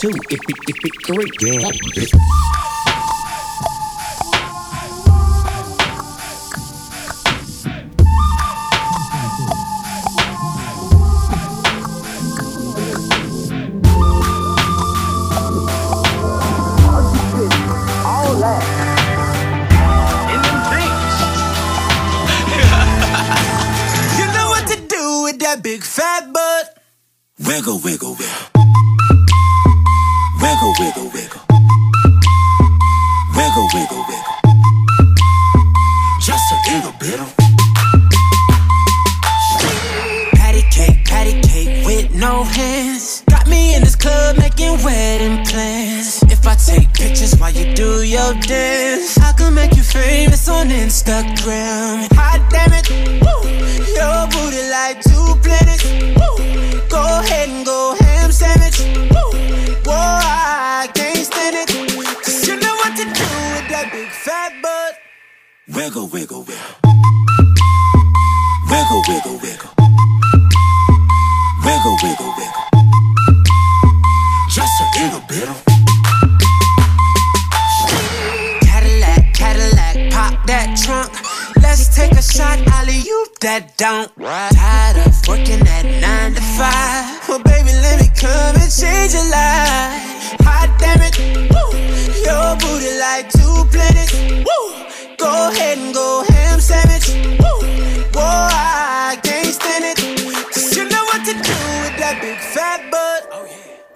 two, if it, if it three. Yeah. You know what to do with that big fat butt. Wiggle, wiggle, wiggle. Wiggle, Patty cake, patty cake with no hands. Got me in this club making wedding plans. If I take pictures while you do your dance, I can make you famous on Instagram. Hot damn it. Your booty like two planets. Go ahead and go ham sandwich. Whoa, I can't stand you know what to do with that big fat butt. Wiggle, wiggle, wiggle. Wiggle, wiggle, wiggle. Wiggle, wiggle, wiggle. Just a little bit of. Cadillac, Cadillac, pop that trunk. Let's take a shot, you that don't. Tired of working at nine to five. Well, baby, let me come and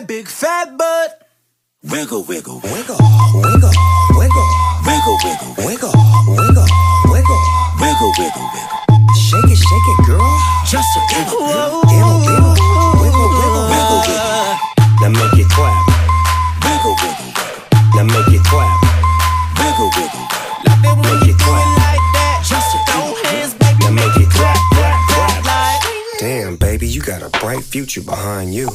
That big fat butt. Wiggle, wiggle, wiggle. Wiggle, wiggle, wiggle, Wiggle, wiggle, wiggle, wiggle, wiggle. wiggle, wiggle, wiggle. Shake it, shake it, girl. Just a little bit of. Wiggle, wiggle, wiggle, wiggle, Wiggle, wiggle. Now make it clap. Wiggle, wiggle, wiggle. Now make it clap. Wiggle, wiggle, wiggle. Love it Make it clap. like that. Just Throw hands, baby, Now make it clap, clap, clap clap. Damn, baby, you got a bright future behind you.